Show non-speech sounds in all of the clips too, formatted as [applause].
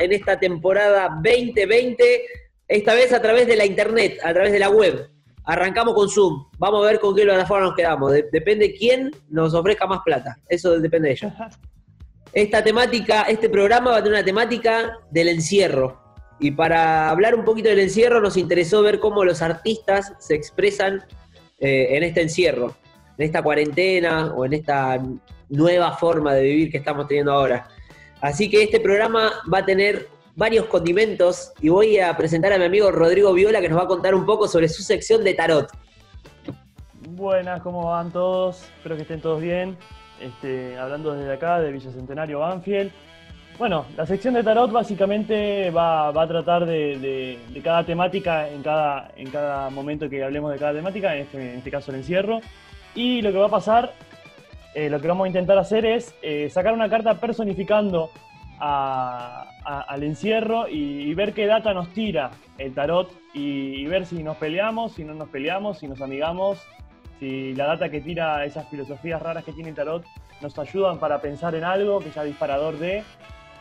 en esta temporada 2020, esta vez a través de la internet, a través de la web. Arrancamos con Zoom. Vamos a ver con qué plataforma nos quedamos. depende quién nos ofrezca más plata. Eso depende de ellos. Esta temática, este programa va a tener una temática del encierro. Y para hablar un poquito del encierro, nos interesó ver cómo los artistas se expresan eh, en este encierro, en esta cuarentena o en esta nueva forma de vivir que estamos teniendo ahora. Así que este programa va a tener varios condimentos y voy a presentar a mi amigo Rodrigo Viola que nos va a contar un poco sobre su sección de tarot. Buenas, ¿cómo van todos? Espero que estén todos bien. Este, hablando desde acá de Villa Centenario Banfield. Bueno, la sección de tarot básicamente va, a tratar de, cada temática en cada, en cada momento que hablemos de cada temática, en este, en este caso el encierro. Y lo que va a pasar, eh, lo que vamos a intentar hacer es eh, sacar una carta personificando al encierro y, ver qué data nos tira el tarot y, ver si nos peleamos, si no nos peleamos, si nos amigamos, si la data que tira esas filosofías raras que tiene el tarot nos ayudan para pensar en algo que sea disparador de.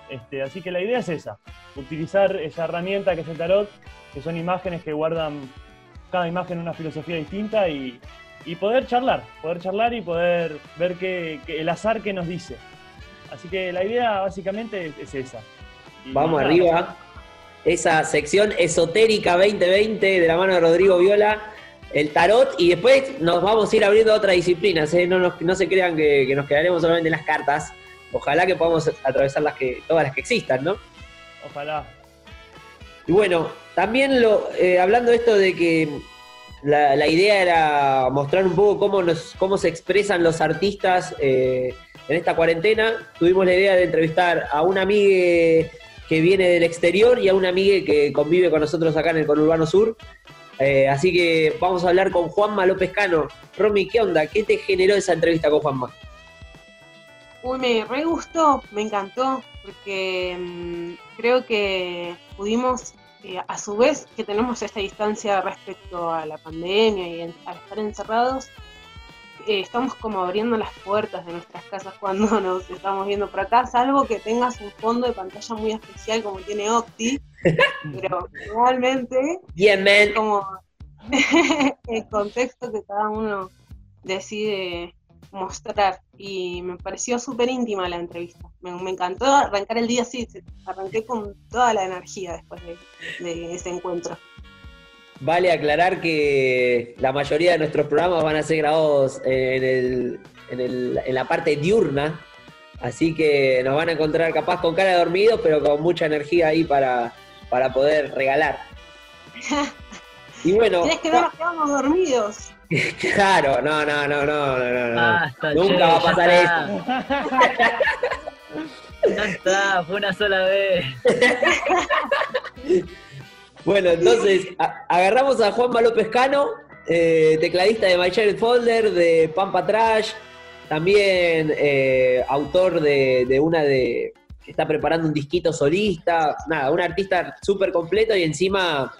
Este, así que la idea es esa, utilizar esa herramienta que es el tarot, que son imágenes que guardan cada imagen una filosofía distinta y, poder charlar, poder charlar y poder ver qué, el azar que nos dice. Así que la idea básicamente es, esa. Vamos arriba. Esa sección esotérica 2020 de la mano de Rodrigo Viola, el tarot, y después nos vamos a ir abriendo otras disciplinas. ¿eh? No, no se crean que, nos quedaremos solamente en las cartas. Ojalá que podamos atravesar las que, todas las que existan, ¿no? Ojalá. Y bueno, también lo, eh, hablando de esto de que la, idea era mostrar un poco cómo, nos, cómo se expresan los artistas eh, en esta cuarentena tuvimos la idea de entrevistar a una amiga que viene del exterior y a una amiga que convive con nosotros acá en el Conurbano Sur. Eh, así que vamos a hablar con Juanma López Cano. Romy, ¿qué onda? ¿Qué te generó esa entrevista con Juanma? Uy, me re gustó, me encantó, porque mm, creo que pudimos, eh, a su vez que tenemos esta distancia respecto a la pandemia y a estar encerrados, eh, estamos como abriendo las puertas de nuestras casas [laughs] cuando nos estamos viendo por acá, salvo que tengas un fondo de pantalla muy especial como tiene Octi, [laughs] pero igualmente es como [laughs] el contexto que cada uno decide mostrar y me pareció súper íntima la entrevista. Me, encantó arrancar el día así, arranqué con toda la energía después de ese encuentro. Vale aclarar que la mayoría de nuestros programas van a ser grabados en, la parte diurna, así que nos van a encontrar capaz con cara de dormidos, pero con mucha energía ahí para, para poder regalar. [laughs] Y bueno. Tienes que ver nos quedamos dormidos. [laughs] claro, no, no, no, no, no, no. Nunca va a pasar esto. [laughs] Ya está, fue una sola vez. [laughs] Bueno, entonces agarramos a Juan López Cano, eh, tecladista de My Child Folder, de Pampa Trash, también eh, autor de, una de. que está preparando un disquito solista, nada, un artista súper completo y encima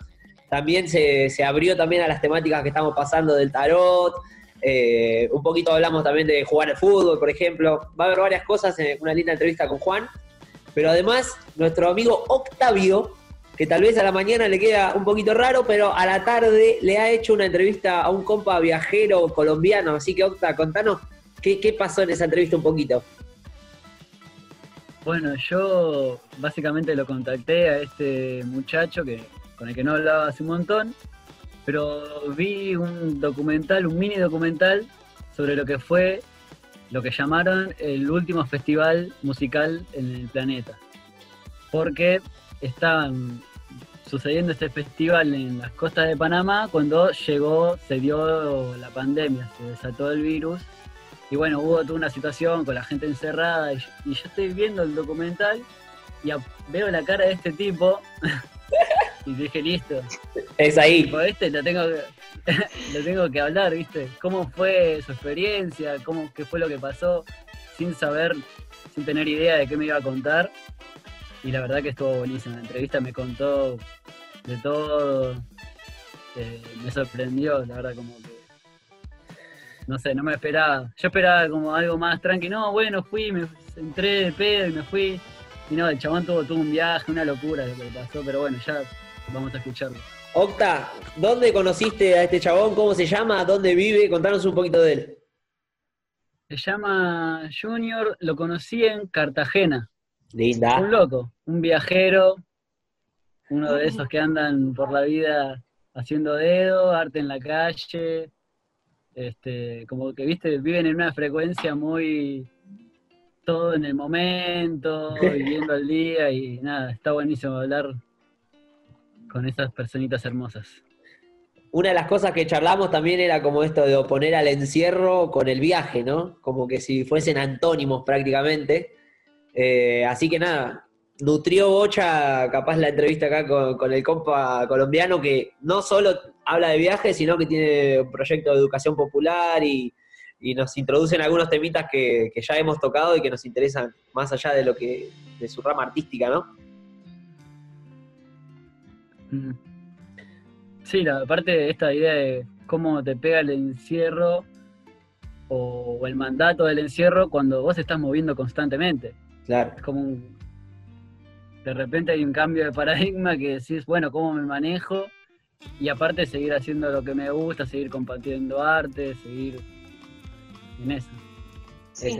también se, abrió también a las temáticas que estamos pasando del tarot. Eh, un poquito hablamos también de jugar al fútbol, por ejemplo. Va a haber varias cosas en una linda entrevista con Juan. Pero además, nuestro amigo Octavio que tal vez a la mañana le queda un poquito raro, pero a la tarde le ha hecho una entrevista a un compa viajero colombiano. Así que, Octa, contanos qué, pasó en esa entrevista un poquito. Bueno, yo básicamente lo contacté a este muchacho que, con el que no hablaba hace un montón, pero vi un documental, un mini documental sobre lo que fue lo que llamaron el último festival musical en el planeta. Porque estaban sucediendo este festival en las costas de Panamá cuando llegó, se dio la pandemia, se desató el virus. Y bueno, hubo toda una situación con la gente encerrada. Y yo, estoy viendo el documental y veo la cara de este tipo [laughs] y dije, listo. Es ahí. este lo tengo, [laughs] lo tengo que hablar, ¿viste? ¿Cómo fue su experiencia? ¿Cómo, ¿Qué fue lo que pasó? Sin saber, sin tener idea de qué me iba a contar y la verdad que estuvo buenísima. La entrevista me contó de todo, eh, me sorprendió, la verdad, como que. No sé, no me esperaba. Yo esperaba como algo más tranquilo. No, bueno, fui, me entré de pedo y me fui. Y no, el chabón tuvo, tuvo un viaje, una locura lo que pasó, pero bueno, ya vamos a escucharlo. Octa, ¿dónde conociste a este chabón? ¿Cómo se llama? ¿Dónde vive? Contanos un poquito de él. Se llama Junior, lo conocí en Cartagena. Un Linda. loco, un viajero, uno de esos que andan por la vida haciendo dedo, arte en la calle, este, como que viste, viven en una frecuencia muy todo en el momento, [laughs] viviendo al día y nada, está buenísimo hablar con esas personitas hermosas. Una de las cosas que charlamos también era como esto de oponer al encierro con el viaje, ¿no? Como que si fuesen antónimos prácticamente. Eh, así que nada, nutrió Bocha capaz la entrevista acá con, el compa colombiano que no solo habla de viaje, sino que tiene un proyecto de educación popular y, y nos introducen algunos temitas que, que ya hemos tocado y que nos interesan más allá de lo que de su rama artística, ¿no? Sí, la parte de esta idea de cómo te pega el encierro o, o el mandato del encierro cuando vos estás moviendo constantemente. Claro. Es como un- de repente hay un cambio de paradigma que decís, bueno, ¿cómo me manejo? Y aparte seguir haciendo lo que me gusta, seguir compartiendo arte, seguir en eso. Sí, Es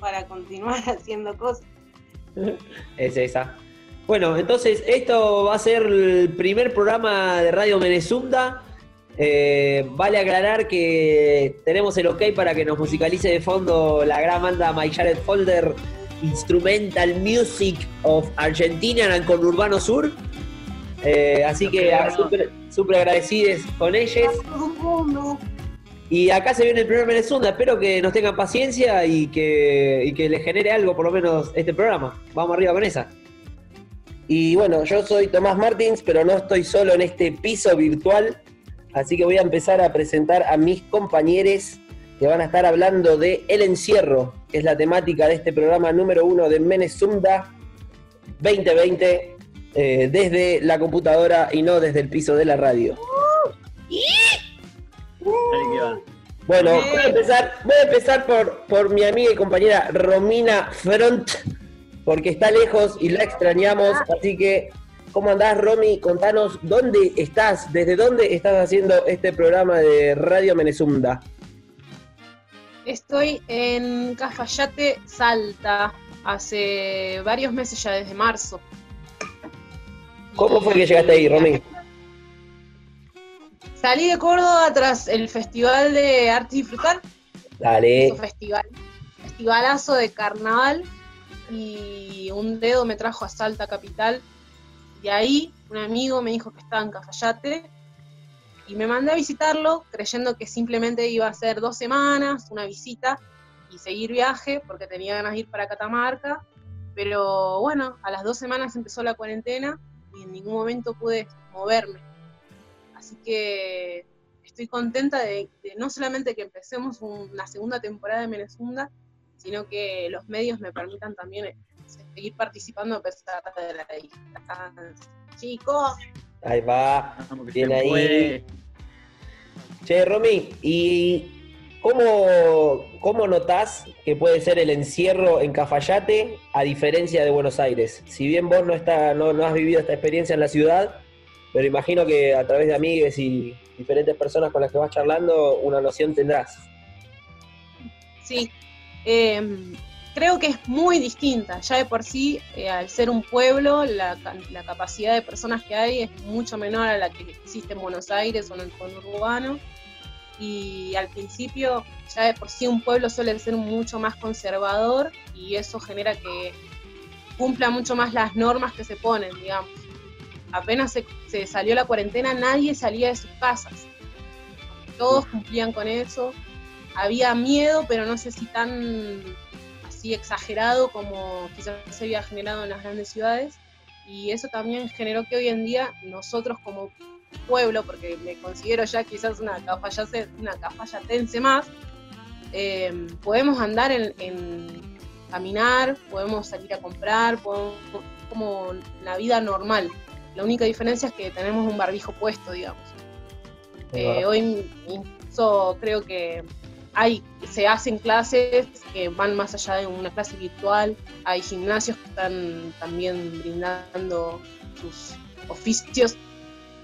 para continuar [laughs] haciendo cosas. Es esa. Bueno, entonces esto va a ser el primer programa de Radio Menezunda. Eh, vale aclarar que tenemos el ok para que nos musicalice de fondo la gran banda My Jared Folder Instrumental Music of Argentina and con Urbano Sur. Eh, así que ah, súper súper agradecidos con ellos. Y acá se viene el primer Menezunda. Espero que nos tengan paciencia y que, y que les genere algo, por lo menos, este programa. Vamos arriba con esa. Y bueno, yo soy Tomás Martins, pero no estoy solo en este piso virtual, así que voy a empezar a presentar a mis compañeros que van a estar hablando de El Encierro, que es la temática de este programa número uno de Menezumda 2020, eh, desde la computadora y no desde el piso de la radio. Bueno, voy a empezar, voy a empezar por, por mi amiga y compañera Romina Front, porque está lejos y la extrañamos. Así que, ¿cómo andás, Romy? Contanos dónde estás, desde dónde estás haciendo este programa de Radio Menezumda. Estoy en Cafayate, Salta, hace varios meses ya, desde marzo. ¿Cómo fue que llegaste ahí, Romy? Salí de Córdoba tras el Festival de Arte y Disfrutar, Dale. festival, festivalazo de carnaval, y un dedo me trajo a Salta Capital. Y ahí un amigo me dijo que estaba en Cafayate y me mandé a visitarlo creyendo que simplemente iba a ser dos semanas, una visita y seguir viaje porque tenía ganas de ir para Catamarca. Pero bueno, a las dos semanas empezó la cuarentena y en ningún momento pude moverme. Así que estoy contenta de, de no solamente que empecemos una segunda temporada de Menezunda, sino que los medios me permitan también eh, seguir participando a pesar de la distancia. Chicos, Ahí va. Bien ahí. puede. Che, Romy, ¿y cómo, cómo notás que puede ser el encierro en Cafayate a diferencia de Buenos Aires? Si bien vos no, está, no, no has vivido esta experiencia en la ciudad, pero imagino que a través de amigues y diferentes personas con las que vas charlando, una noción tendrás. sí. Eh, creo que es muy distinta. Ya de por sí, eh, al ser un pueblo, la, la capacidad de personas que hay es mucho menor a la que existe en Buenos Aires o en el conurbano. Y al principio, ya de por sí, un pueblo suele ser mucho más conservador y eso genera que cumpla mucho más las normas que se ponen, digamos. Apenas se, se salió la cuarentena, nadie salía de sus casas. Todos cumplían con eso. Había miedo, pero no sé si tan así exagerado como quizás se había generado en las grandes ciudades. Y eso también generó que hoy en día nosotros como pueblo, porque me considero ya quizás una cafayate, una cafayatense más, eh, podemos andar en, en caminar, podemos salir a comprar, podemos, como la vida normal. La única diferencia es que tenemos un barbijo puesto, digamos. Eh, hoy incluso creo que hay, se hacen clases que van más allá de una clase virtual, hay gimnasios que están también brindando sus oficios,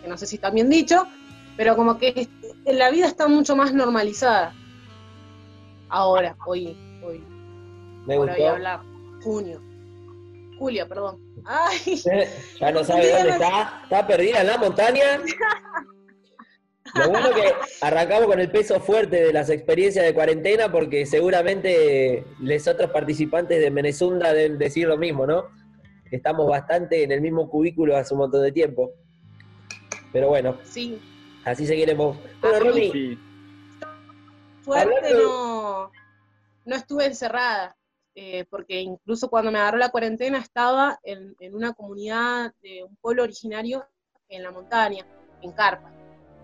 que no sé si está bien dicho, pero como que la vida está mucho más normalizada. Ahora, hoy, hoy. Me ahora voy gustó. a hablar. Junio. Julio, perdón. Ay, Ya no sabe dónde está. Está perdida en la montaña. [laughs] Lo bueno que arrancamos con el peso fuerte de las experiencias de cuarentena porque seguramente los otros participantes de Menezunda deben decir lo mismo, ¿no? Estamos bastante en el mismo cubículo hace un montón de tiempo. Pero bueno, sí, así seguiremos. Bueno, Ah, Romy, Sí. fuerte Hablando- no, no estuve encerrada, eh, porque incluso cuando me agarró la cuarentena estaba en, en una comunidad de un pueblo originario en la montaña, en Carpa.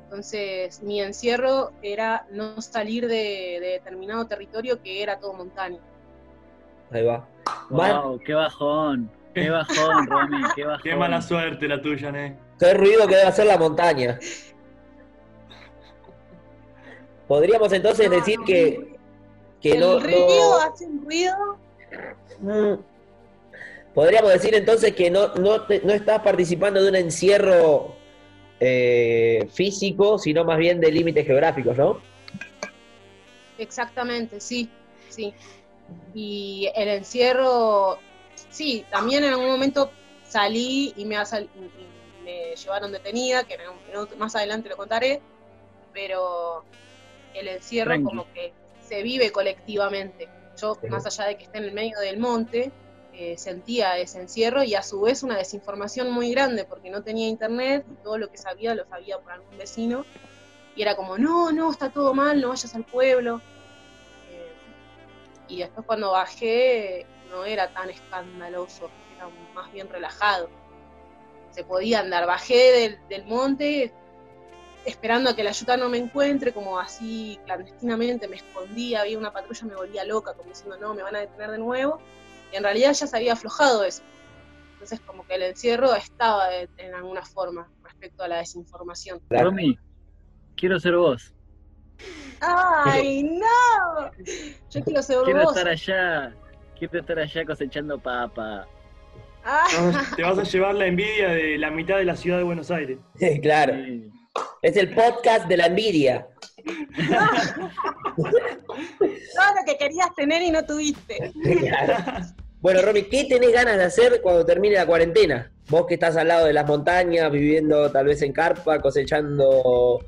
Entonces mi encierro era no salir de, de determinado territorio que era todo montaña. ahí va. Wow, qué bajón. Qué bajón, Romy, qué bajón. Qué mala suerte la tuya, ¿eh? Qué ruido que debe hacer la montaña. Podríamos entonces No, decir que, que El no, río no- hace un ruido, Mm. Podríamos decir entonces que no, no, te- no estás participando de un encierro eh, físico, sino más bien de límites geográficos, ¿no? Exactamente, sí, sí. Y el encierro, sí, también en algún momento salí y me, asal- y me llevaron detenida, que en algún minuto- más adelante lo contaré, pero el encierro Tranqui. como que se vive colectivamente. Yo, Sí. más allá de que esté en el medio del monte, eh, sentía ese encierro y a su vez una desinformación muy grande porque no tenía internet y todo lo que sabía lo sabía por algún vecino y era como, no, no, está todo mal, no vayas al pueblo. Eh, y después cuando bajé no era tan escandaloso, era más bien relajado. Se podía andar, bajé del, del monte esperando a que la ayuda no me encuentre, como así clandestinamente, me escondía, había una patrulla, me volvía loca, como diciendo, no, me van a detener de nuevo. Y en realidad ya se había aflojado eso. Entonces como que el encierro estaba de- en alguna forma respecto a la desinformación. Romy, quiero ser vos. ¡Ay, no! Yo quiero ser Quiero vos. estar allá. Quiero estar allá cosechando papa. Ah, Te vas a llevar la envidia de la mitad de la ciudad de Buenos Aires. [laughs] claro. Sí. Es el podcast de la envidia. Todo lo que querías tener y no tuviste. Bueno, Romy, ¿qué tenés ganas de hacer cuando termine la cuarentena? Vos que estás al lado de las montañas, viviendo tal vez en carpa, cosechando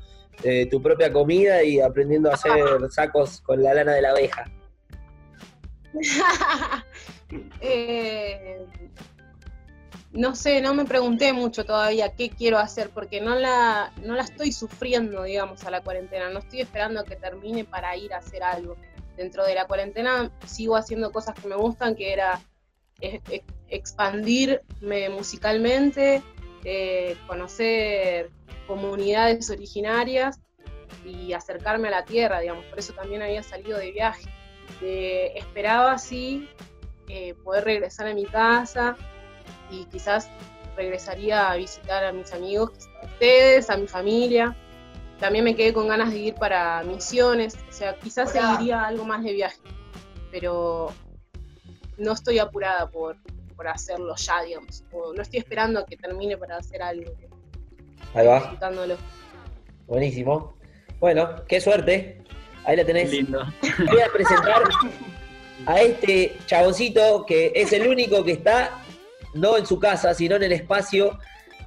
eh, tu propia comida y aprendiendo a hacer [laughs] sacos con la lana de la abeja. [laughs] Eh, no sé, no me pregunté mucho todavía qué quiero hacer, porque no la, no la estoy sufriendo, digamos, a la cuarentena. No estoy esperando a que termine para ir a hacer algo. Dentro de la cuarentena sigo haciendo cosas que me gustan, que era eh, eh, expandirme musicalmente, eh, conocer comunidades originarias y acercarme a la tierra, digamos. Por eso también había salido de viaje. Eh, esperaba, sí, eh, poder regresar a mi casa y quizás regresaría a visitar a mis amigos, a ustedes, a mi familia. También me quedé con ganas de ir para misiones, o sea, quizás seguiría algo más de viaje, pero no estoy apurada por, por hacerlo ya, digamos, o no estoy esperando a que termine para hacer algo, Ahí va, disfrutándolo. buenísimo. Bueno, qué suerte. Ahí la tenés. Lindo. Voy a presentar a este chaboncito que es el único que está no en su casa, sino en el espacio.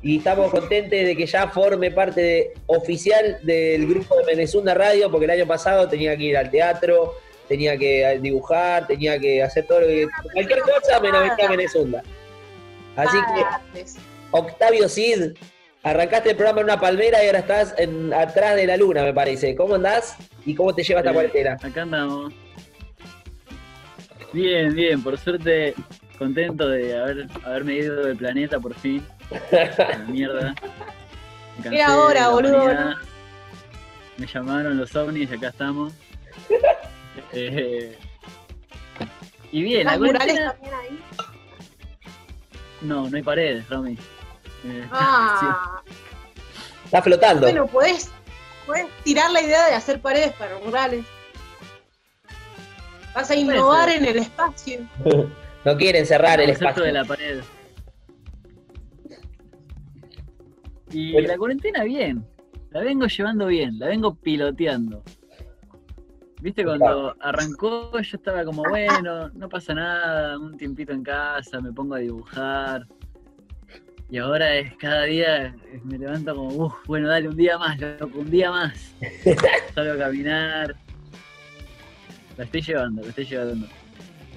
Y estamos contentos de que ya forme parte de- oficial del grupo de Menezunda Radio, porque el año pasado tenía que ir al teatro, tenía que dibujar, tenía que hacer todo lo que. cualquier cosa menos a Menezunda. Así que. Octavio Cid, arrancaste el programa en una palmera y ahora estás en- atrás de la luna, me parece. ¿Cómo andás y cómo te lleva esta Eh, cuarentena? Acá andamos. Bien, bien, por suerte contento de haber, haberme ido del planeta por fin. A la mierda. Me [laughs] Era hora, boludo, humanidad. Me llamaron los ovnis y acá estamos. [laughs] Eh, y bien, Las murales también ahí. No, no hay paredes, Romy. Eh, [laughs] sí. Está flotando. bueno, podés, podés tirar la idea de hacer paredes para murales. Vas a innovar en el espacio. No quieren cerrar el concepto espacio. de la pared. Y Bueno. la cuarentena bien, la vengo llevando bien, la vengo piloteando. Viste, cuando arrancó yo estaba como, bueno, no pasa nada, un tiempito en casa, me pongo a dibujar. Y ahora es cada día, me levanto como, uff, bueno, dale un día más, loco, un día más. [laughs] Salgo a caminar. La estoy llevando, la estoy llevando.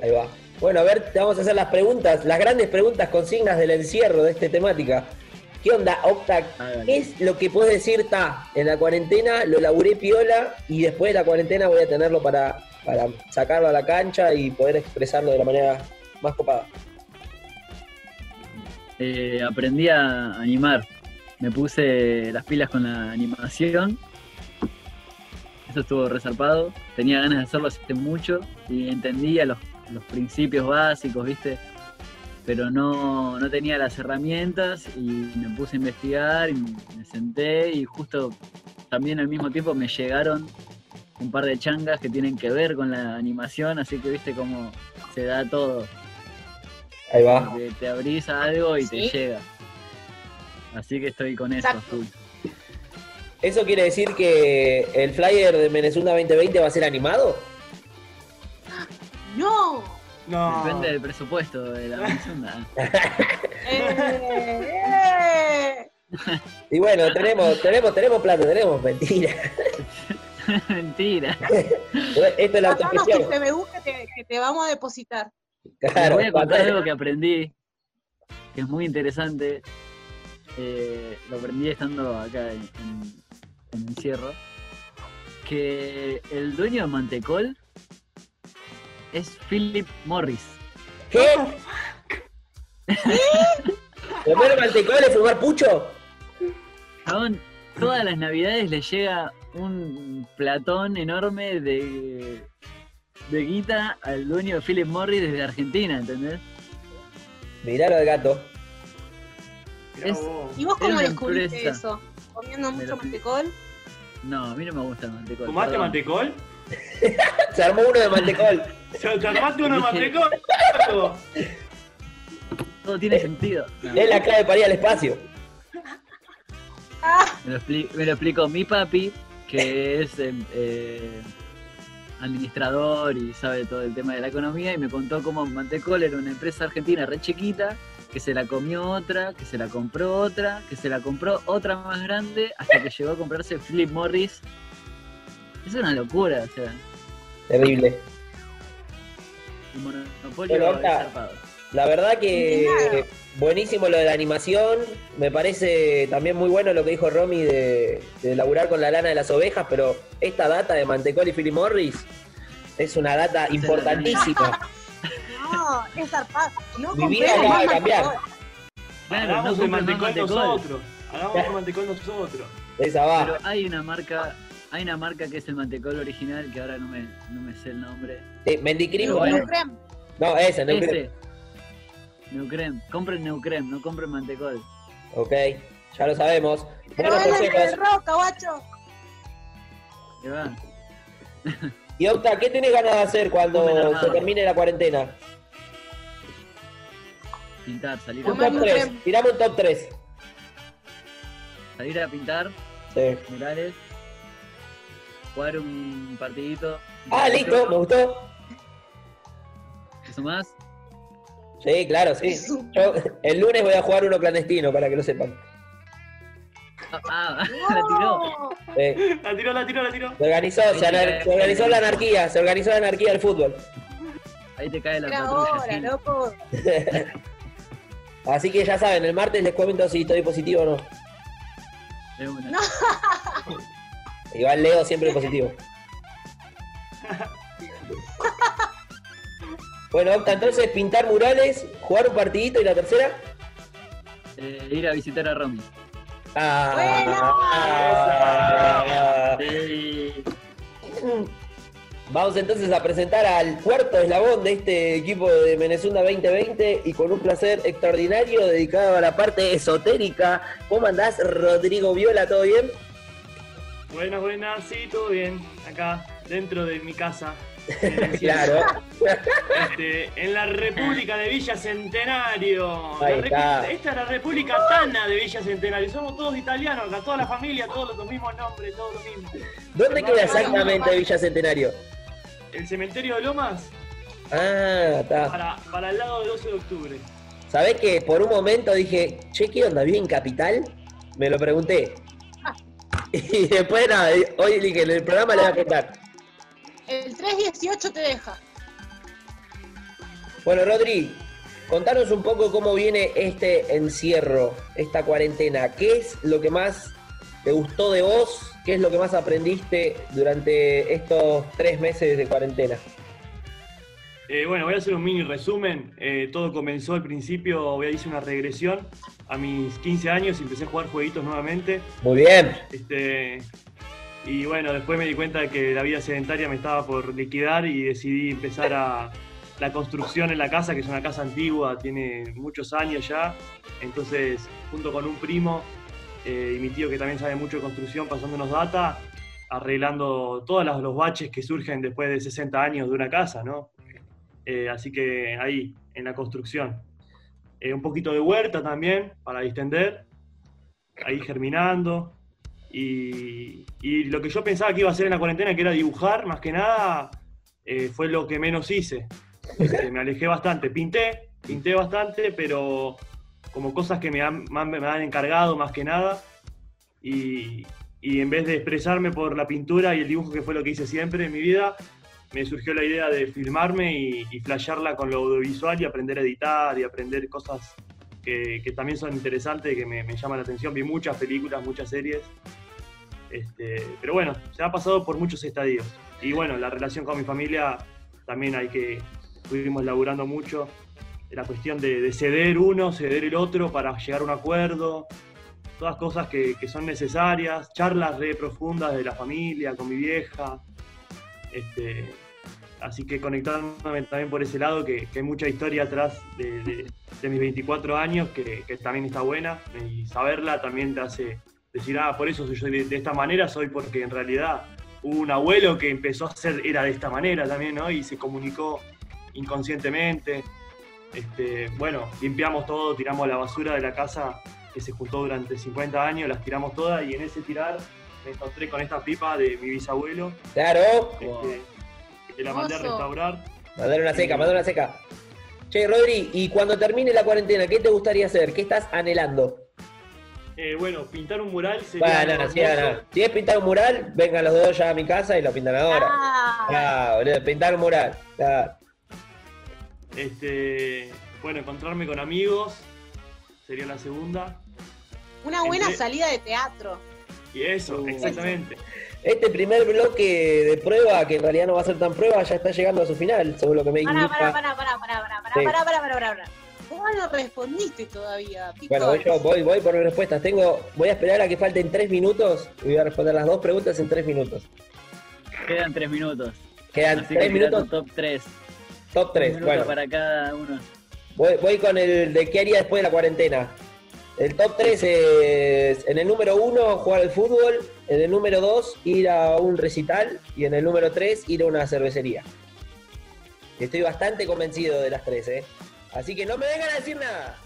Ahí va. Bueno, a ver, te vamos a hacer las preguntas, las grandes preguntas consignas del encierro de esta temática. ¿Qué onda, Octa? Hágale. ¿Qué es lo que puedes decir, ta, en la cuarentena lo laburé piola y después de la cuarentena voy a tenerlo para, para sacarlo a la cancha y poder expresarlo de la manera más copada? Eh, aprendí a animar. Me puse las pilas con la animación. Eso estuvo resarpado. Tenía ganas de hacerlo hace mucho y entendía los, los principios básicos, ¿viste? Pero no, no tenía las herramientas y me puse a investigar y me senté y justo también al mismo tiempo me llegaron un par de changas que tienen que ver con la animación, así que viste cómo se da todo. Ahí va. Que te abrís a algo y te llega. Así que estoy con eso, full. ¿Eso quiere decir que el flyer de Menezunda 2020 va a ser animado? Depende del presupuesto de la Minnesota. [laughs] ¡Eh! ¡Eh! Y bueno, tenemos, tenemos, tenemos plata, tenemos mentira. [laughs] Mentira. Esto es la autogestión. CBU que te, que te vamos a depositar. Claro, voy a contar algo que aprendí, que es muy interesante. Eh, lo aprendí estando acá en, en- en encierro. Que el dueño de Mantecol es Philip Morris. ¿Qué? ¿Comer [laughs] mantecoles, fumar pucho? Chabón, todas las navidades le llega un platón enorme de, de guita al dueño de Philip Morris desde Argentina, ¿entendés? Mirá lo del gato. Es-. ¿Y vos Es cómo descubriste eso? ¿Comiendo mucho mantecol? No, a mí no me gusta el mantecol. ¿Fumaste perdón. mantecol? [laughs] Se armó uno de mantecol. ¿Se te armaste uno de mantecol? Todo tiene sentido. No, Es la clave para ir al espacio. Ah, me, lo expli- me lo explicó mi papi, que es eh, eh, administrador y sabe todo el tema de la economía, y me contó cómo Mantecol era una empresa argentina re chiquita, que se la comió otra, que se la compró otra, que se la compró otra más grande, hasta que llegó a comprarse Philip Morris. Es una locura, o sea, Terrible. El monopolio Bueno, es acá- zarpado. La verdad que buenísimo lo de la animación. Me parece también muy bueno lo que dijo Romy de, de laburar con la lana de las ovejas, pero esta data de Mantecol y Philip Morris es una data importantísima. no, es zarpado. No Mi vida acaba más de cambiar. Claro, no el mantecol mantecol. nosotros. Hagamos el mantecol nosotros. Esa va. Pero hay una marca, hay una marca que es el mantecol original, que ahora no me, no me sé el nombre. Eh, Mendicrim, New- bueno. New Creme. No, ese, no Ese. Neucrem. Compren Neucrem, no compren mantecol. Ok, ya lo sabemos. Pero consejos. el roca, guacho. Que va. Y Octa, ¿qué tenés ganas de hacer cuando se termine la cuarentena? Pintar, salir Un a, Comer top Neucrem. 3. Tirame un top 3. salir a pintar Sí. murales. Jugar un partidito. Ah, listo, me gustó. ¿Eso más? Sí, claro, sí. Yo el lunes voy a jugar uno clandestino, para que lo sepan. Ah, ah, [laughs] la tiró. Sí. La tiró, la tiró, la tiró. Se organizó, se, anar- se organizó la anarquía, se organizó la anarquía del fútbol. Ahí te cae la patrulla. loco. [laughs] Así que ya saben, el martes les comento si estoy positivo o no. De una. No. [laughs] Igual Leo siempre positivo. Bueno, Octa, entonces pintar murales, jugar un partidito y la tercera. Eh, ir a visitar a Romy. Ah, Sí. Vamos entonces a presentar al cuarto eslabón de este equipo de Menezunda 2020 y con un placer extraordinario dedicado a la parte esotérica. ¿Cómo andás, Rodrigo Viola? ¿Todo bien? Buenas, buenas, sí, todo bien. Acá, dentro de mi casa. [laughs] Claro. Este, en la República de Villa Centenario. La. Esta es la República Tana de Villa Centenario. Somos todos italianos, acá toda la familia, todos los mismos nombres, todos los mismos. ¿Dónde queda exactamente Villa Centenario? El cementerio de Lomas Ah, está. para, para el lado de 12 de octubre. ¿Sabés que por un momento dije, che, ¿qué onda? ¿Vive en Capital? Me lo pregunté. [laughs] Y después nada, hoy dije, en el programa le voy a contar. El 318 te deja. Bueno, Rodri, contanos un poco cómo viene este encierro, esta cuarentena. ¿Qué es lo que más te gustó de vos? ¿Qué es lo que más aprendiste durante estos tres meses de cuarentena? Eh, bueno, voy a hacer un mini resumen. Eh, todo comenzó al principio, voy a hice una regresión a mis 15 años y empecé a jugar jueguitos nuevamente. Muy bien. Este, y bueno, después me di cuenta de que la vida sedentaria me estaba por liquidar y decidí empezar a la construcción en la casa, que es una casa antigua, tiene muchos años ya. Entonces, junto con un primo eh, y mi tío que también sabe mucho de construcción, pasándonos data, arreglando todos los, los baches que surgen después de 60 años de una casa, ¿no? Eh, así que ahí, en la construcción. Eh, un poquito de huerta también, para distender, ahí germinando. Y, y lo que yo pensaba que iba a hacer en la cuarentena, que era dibujar, más que nada, eh, fue lo que menos hice. Este, me alejé bastante. Pinté, pinté bastante, pero como cosas que me han, me han- encargado más que nada. Y, y en vez de expresarme por la pintura y el dibujo, que fue lo que hice siempre en mi vida, me surgió la idea de filmarme y, flashearla con lo audiovisual y aprender a editar y aprender cosas que, también son interesantes, que me, me llaman la atención. Vi muchas películas, muchas series. Este, pero bueno, se ha pasado por muchos estadios. Y bueno, la relación con mi familia también hay que, estuvimos laburando mucho. La cuestión de, de ceder uno, ceder el otro para llegar a un acuerdo. Todas cosas que, que son necesarias. Charlas re profundas de la familia, con mi vieja. Este, así que conectándome también por ese lado, que, hay mucha historia atrás de, mis 24 años que, también está buena. Y saberla también te hace decir, ah, por eso soy de, esta manera, soy porque en realidad hubo un abuelo que empezó a ser, era de esta manera también, ¿no? Y se comunicó inconscientemente. Este, bueno, limpiamos todo, tiramos la basura de la casa que se juntó durante 50 años, las tiramos todas y en ese tirar me encontré con esta pipa de mi bisabuelo, Claro. este, que la mandé a restaurar. Mandar una seca, mandar una seca. Che, Rodri, y cuando termine la cuarentena, ¿qué te gustaría hacer? ¿Qué estás anhelando? Eh, bueno, pintar un mural sería Bueno, no, sí, no. Si es pintar un mural, vengan los dos ya a mi casa y lo pintan ahora. Ah, Ah, boludo, pintar un mural. Ah, Este, bueno, encontrarme con amigos sería la segunda. una buena Entre- salida de teatro. Y eso, Uh. exactamente. Este primer bloque de prueba, que en realidad no va a ser tan prueba, ya está llegando a su final, según lo que me indica. pará, pará, pará, pará, pará, pará, Sí. pará, pará, pará, pará, pará. Vos no respondiste todavía, Picón. Bueno, voy yo, voy, voy por mis respuestas. Tengo, voy a esperar a que falten tres minutos y voy a responder las dos preguntas en tres minutos. Quedan tres minutos. Quedan Así tres que minutos, top 3. top tres. Bueno, para cada uno. voy, voy con el de qué haría después de la cuarentena. El top 3 es en el número 1 jugar al fútbol, en el número 2 ir a un recital y en el número 3 ir a una cervecería. Estoy bastante convencido de las tres, ¿eh? Así que no me vengan a decir nada.